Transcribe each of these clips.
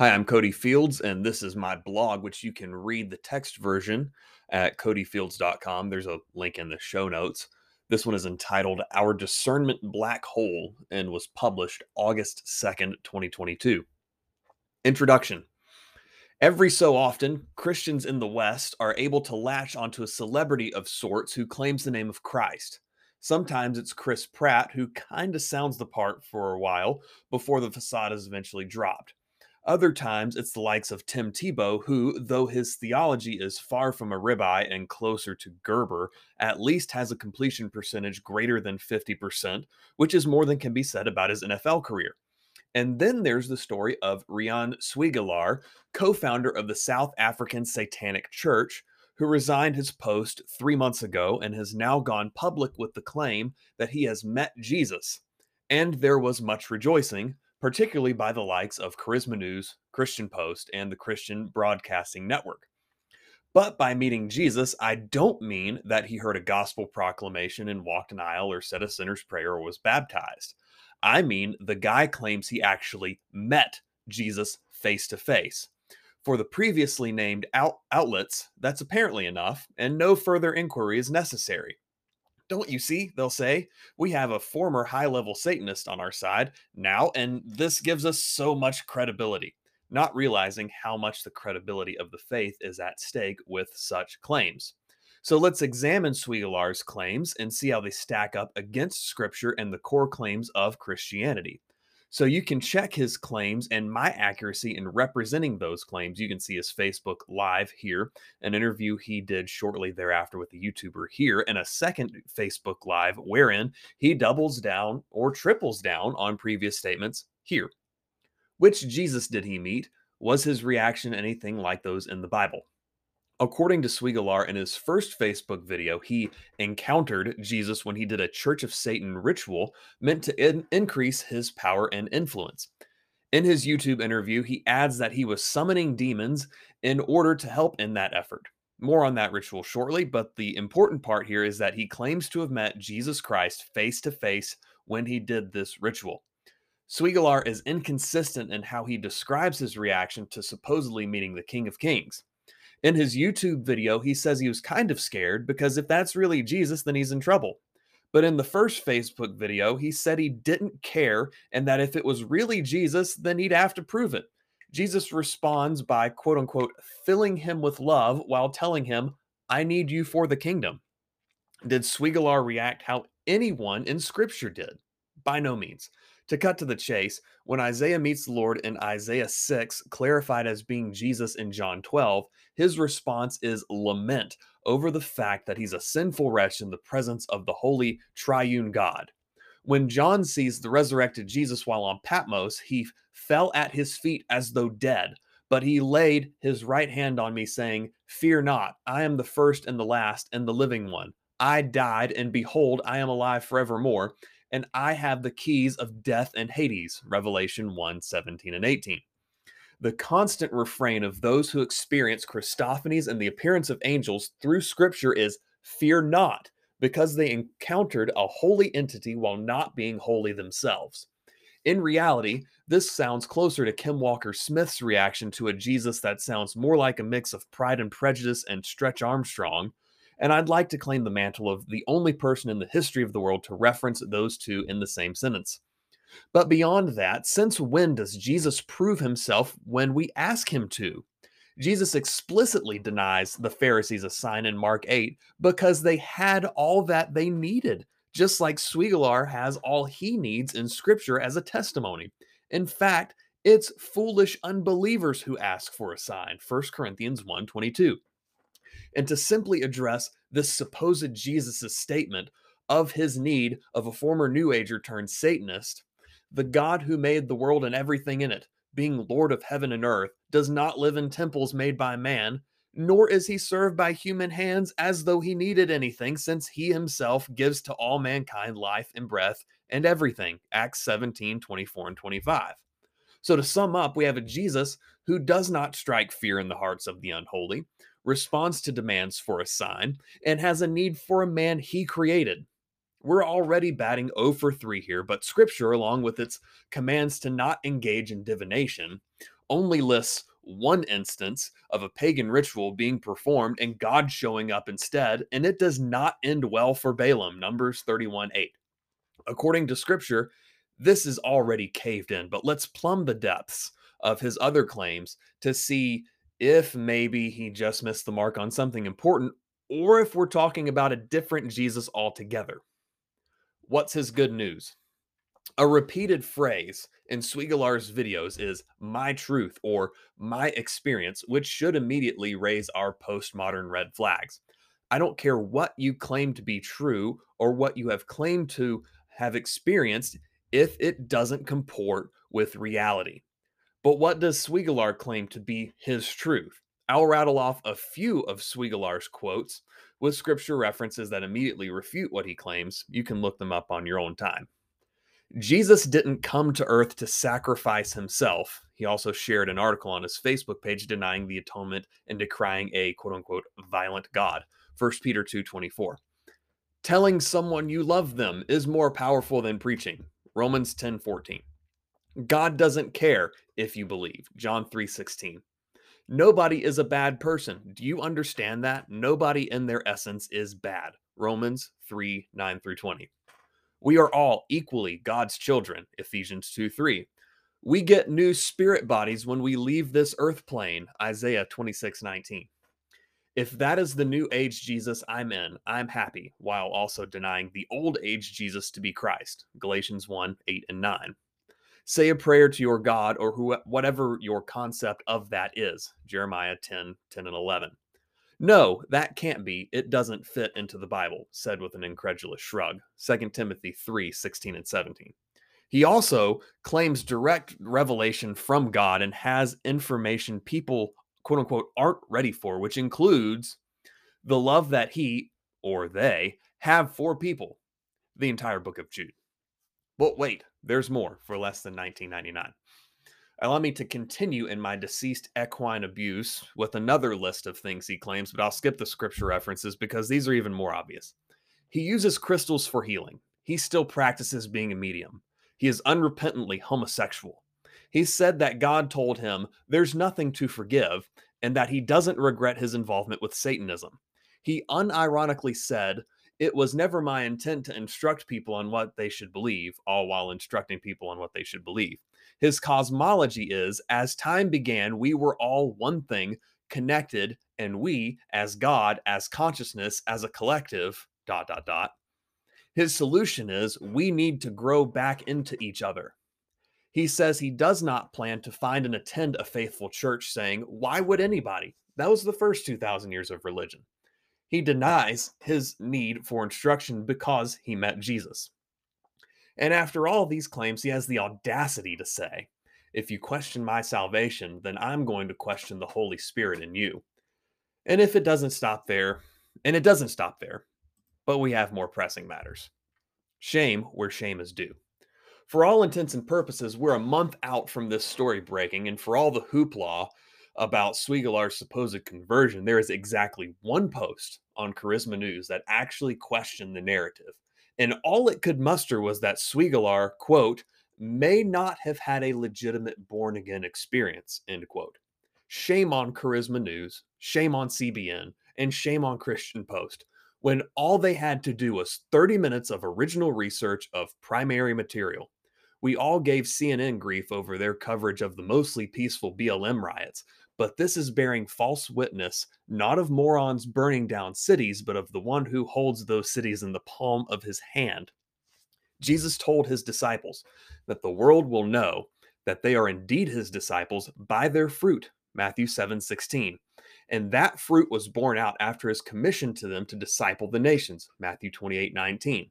Hi, I'm Cody Fields, and this is my blog, which you can read the text version at codyfields.com. There's a link in the show notes. This one is entitled Our Discernment Black Hole and was published August 2nd, 2022. Introduction Every so often, Christians in the West are able to latch onto a celebrity of sorts who claims the name of Christ. Sometimes it's Chris Pratt, who kind of sounds the part for a while before the facade is eventually dropped. Other times, it's the likes of Tim Tebow, who, though his theology is far from a ribeye and closer to Gerber, at least has a completion percentage greater than 50%, which is more than can be said about his NFL career. And then there's the story of Riaan Swiegelaar, co founder of the South African Satanic Church, who resigned his post three months ago and has now gone public with the claim that he has met Jesus. And there was much rejoicing particularly by the likes of Charisma News, Christian Post, and the Christian Broadcasting Network. But by meeting Jesus, I don't mean that he heard a gospel proclamation and walked an aisle or said a sinner's prayer or was baptized. I mean, the guy claims he actually met Jesus face to face. For the previously named out- outlets, that's apparently enough, and no further inquiry is necessary. Don't you see? They'll say, we have a former high level Satanist on our side now, and this gives us so much credibility, not realizing how much the credibility of the faith is at stake with such claims. So let's examine Swiegelaar's claims and see how they stack up against Scripture and the core claims of Christianity. So you can check his claims and my accuracy in representing those claims. You can see his Facebook Live here, an interview he did shortly thereafter with the YouTuber here, and a second Facebook Live wherein he doubles down or triples down on previous statements here. Which Jesus did he meet? Was his reaction anything like those in the Bible? According to Swiegelaar, in his first Facebook video, he encountered Jesus when he did a Church of Satan ritual meant to in- increase his power and influence. In his YouTube interview, he adds that he was summoning demons in order to help in that effort. More on that ritual shortly, but the important part here is that he claims to have met Jesus Christ face to face when he did this ritual. Swiegelaar is inconsistent in how he describes his reaction to supposedly meeting the King of Kings. In his YouTube video, he says he was kind of scared because if that's really Jesus, then he's in trouble. But in the first Facebook video, he said he didn't care and that if it was really Jesus, then he'd have to prove it. Jesus responds by quote unquote filling him with love while telling him, I need you for the kingdom. Did Swiegelaar react how anyone in scripture did? By no means. To cut to the chase, when Isaiah meets the Lord in Isaiah 6, clarified as being Jesus in John 12, his response is lament over the fact that he's a sinful wretch in the presence of the holy triune God. When John sees the resurrected Jesus while on Patmos, he fell at his feet as though dead, but he laid his right hand on me, saying, Fear not, I am the first and the last and the living one. I died, and behold, I am alive forevermore and I have the keys of death and Hades. Revelation 1 17 and 18. The constant refrain of those who experience Christophanies and the appearance of angels through Scripture is fear not, because they encountered a holy entity while not being holy themselves. In reality, this sounds closer to Kim Walker Smith's reaction to a Jesus that sounds more like a mix of Pride and Prejudice and Stretch Armstrong and I'd like to claim the mantle of the only person in the history of the world to reference those two in the same sentence. But beyond that, since when does Jesus prove himself when we ask him to? Jesus explicitly denies the Pharisees a sign in Mark 8 because they had all that they needed, just like Swiegelaar has all he needs in Scripture as a testimony. In fact, it's foolish unbelievers who ask for a sign. 1 Corinthians 1 22 and to simply address this supposed Jesus' statement of his need of a former New Ager turned Satanist, the God who made the world and everything in it, being Lord of heaven and earth, does not live in temples made by man, nor is he served by human hands as though he needed anything, since he himself gives to all mankind life and breath and everything. Acts 17 24 and 25. So, to sum up, we have a Jesus who does not strike fear in the hearts of the unholy, responds to demands for a sign, and has a need for a man he created. We're already batting 0 for 3 here, but scripture, along with its commands to not engage in divination, only lists one instance of a pagan ritual being performed and God showing up instead, and it does not end well for Balaam, Numbers 31 8. According to scripture, this is already caved in, but let's plumb the depths of his other claims to see if maybe he just missed the mark on something important or if we're talking about a different Jesus altogether. What's his good news? A repeated phrase in Swiegelaar's videos is my truth or my experience, which should immediately raise our postmodern red flags. I don't care what you claim to be true or what you have claimed to have experienced if it doesn't comport with reality. But what does Swiegelaar claim to be his truth? I'll rattle off a few of Swiegelaar's quotes with scripture references that immediately refute what he claims. You can look them up on your own time. Jesus didn't come to earth to sacrifice himself. He also shared an article on his Facebook page denying the atonement and decrying a quote unquote violent God. 1 Peter 2:24. Telling someone you love them is more powerful than preaching. Romans 10:14. God doesn't care if you believe. John 3:16. Nobody is a bad person. Do you understand that? Nobody in their essence is bad. Romans 3 9 through 20. We are all equally God's children. Ephesians 2 3. We get new spirit bodies when we leave this earth plane. Isaiah 26 19. If that is the new age Jesus I'm in, I'm happy, while also denying the old age Jesus to be Christ. Galatians 1 8 and 9 say a prayer to your God or who, whatever your concept of that is. Jeremiah 10 10 and 11. No, that can't be. It doesn't fit into the Bible, said with an incredulous shrug. 2 Timothy 3 16 and 17. He also claims direct revelation from God and has information people, quote unquote, aren't ready for, which includes the love that he or they have for people, the entire book of Jude. But wait, there's more for less than 1999. Allow me to continue in my deceased equine abuse with another list of things he claims, but I'll skip the scripture references because these are even more obvious. He uses crystals for healing. He still practices being a medium. He is unrepentantly homosexual. He said that God told him there's nothing to forgive and that he doesn't regret his involvement with Satanism. He unironically said it was never my intent to instruct people on what they should believe, all while instructing people on what they should believe. His cosmology is as time began, we were all one thing, connected, and we, as God, as consciousness, as a collective, dot, dot, dot. His solution is we need to grow back into each other. He says he does not plan to find and attend a faithful church, saying, Why would anybody? That was the first 2,000 years of religion. He denies his need for instruction because he met Jesus. And after all these claims, he has the audacity to say, If you question my salvation, then I'm going to question the Holy Spirit in you. And if it doesn't stop there, and it doesn't stop there, but we have more pressing matters. Shame where shame is due. For all intents and purposes, we're a month out from this story breaking, and for all the hoopla about Swiegelaar's supposed conversion, there is exactly one post on Charisma News that actually questioned the narrative. And all it could muster was that Swiegelaar, quote, may not have had a legitimate born again experience, end quote. Shame on Charisma News, shame on CBN, and shame on Christian Post when all they had to do was 30 minutes of original research of primary material. We all gave CNN grief over their coverage of the mostly peaceful BLM riots, but this is bearing false witness, not of morons burning down cities, but of the one who holds those cities in the palm of his hand. Jesus told his disciples that the world will know that they are indeed his disciples by their fruit. Matthew 7 16. And that fruit was borne out after his commission to them to disciple the nations. Matthew 28 19.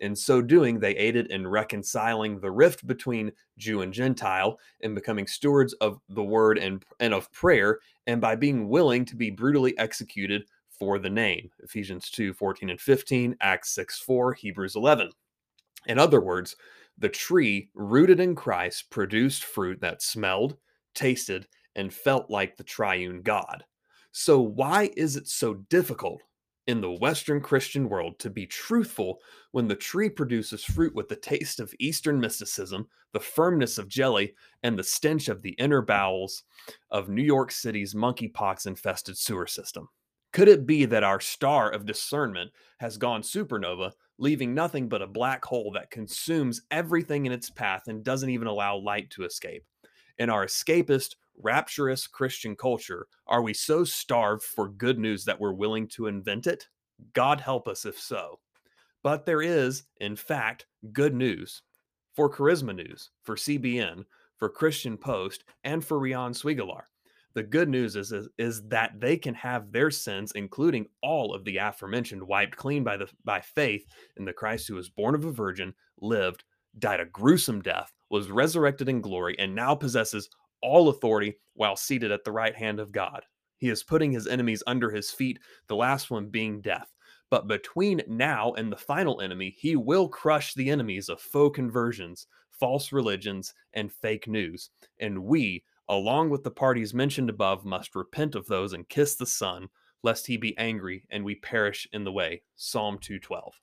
In so doing, they aided in reconciling the rift between Jew and Gentile and becoming stewards of the word and, and of prayer, and by being willing to be brutally executed for the name. Ephesians 2 14 and 15, Acts 6 4, Hebrews 11. In other words, the tree rooted in Christ produced fruit that smelled, tasted, and felt like the triune God. So, why is it so difficult in the Western Christian world to be truthful when the tree produces fruit with the taste of Eastern mysticism, the firmness of jelly, and the stench of the inner bowels of New York City's monkeypox infested sewer system? Could it be that our star of discernment has gone supernova, leaving nothing but a black hole that consumes everything in its path and doesn't even allow light to escape? In our escapist, rapturous Christian culture, are we so starved for good news that we're willing to invent it? God help us if so. But there is, in fact, good news for Charisma News, for CBN, for Christian Post, and for Riaan Swiegelaar. The good news is, is, is that they can have their sins, including all of the aforementioned, wiped clean by the by faith in the Christ who was born of a virgin, lived, died a gruesome death, was resurrected in glory, and now possesses all authority while seated at the right hand of God. He is putting his enemies under his feet, the last one being death. But between now and the final enemy, he will crush the enemies of faux conversions, false religions, and fake news. And we, along with the parties mentioned above, must repent of those and kiss the Son, lest he be angry and we perish in the way. Psalm 212.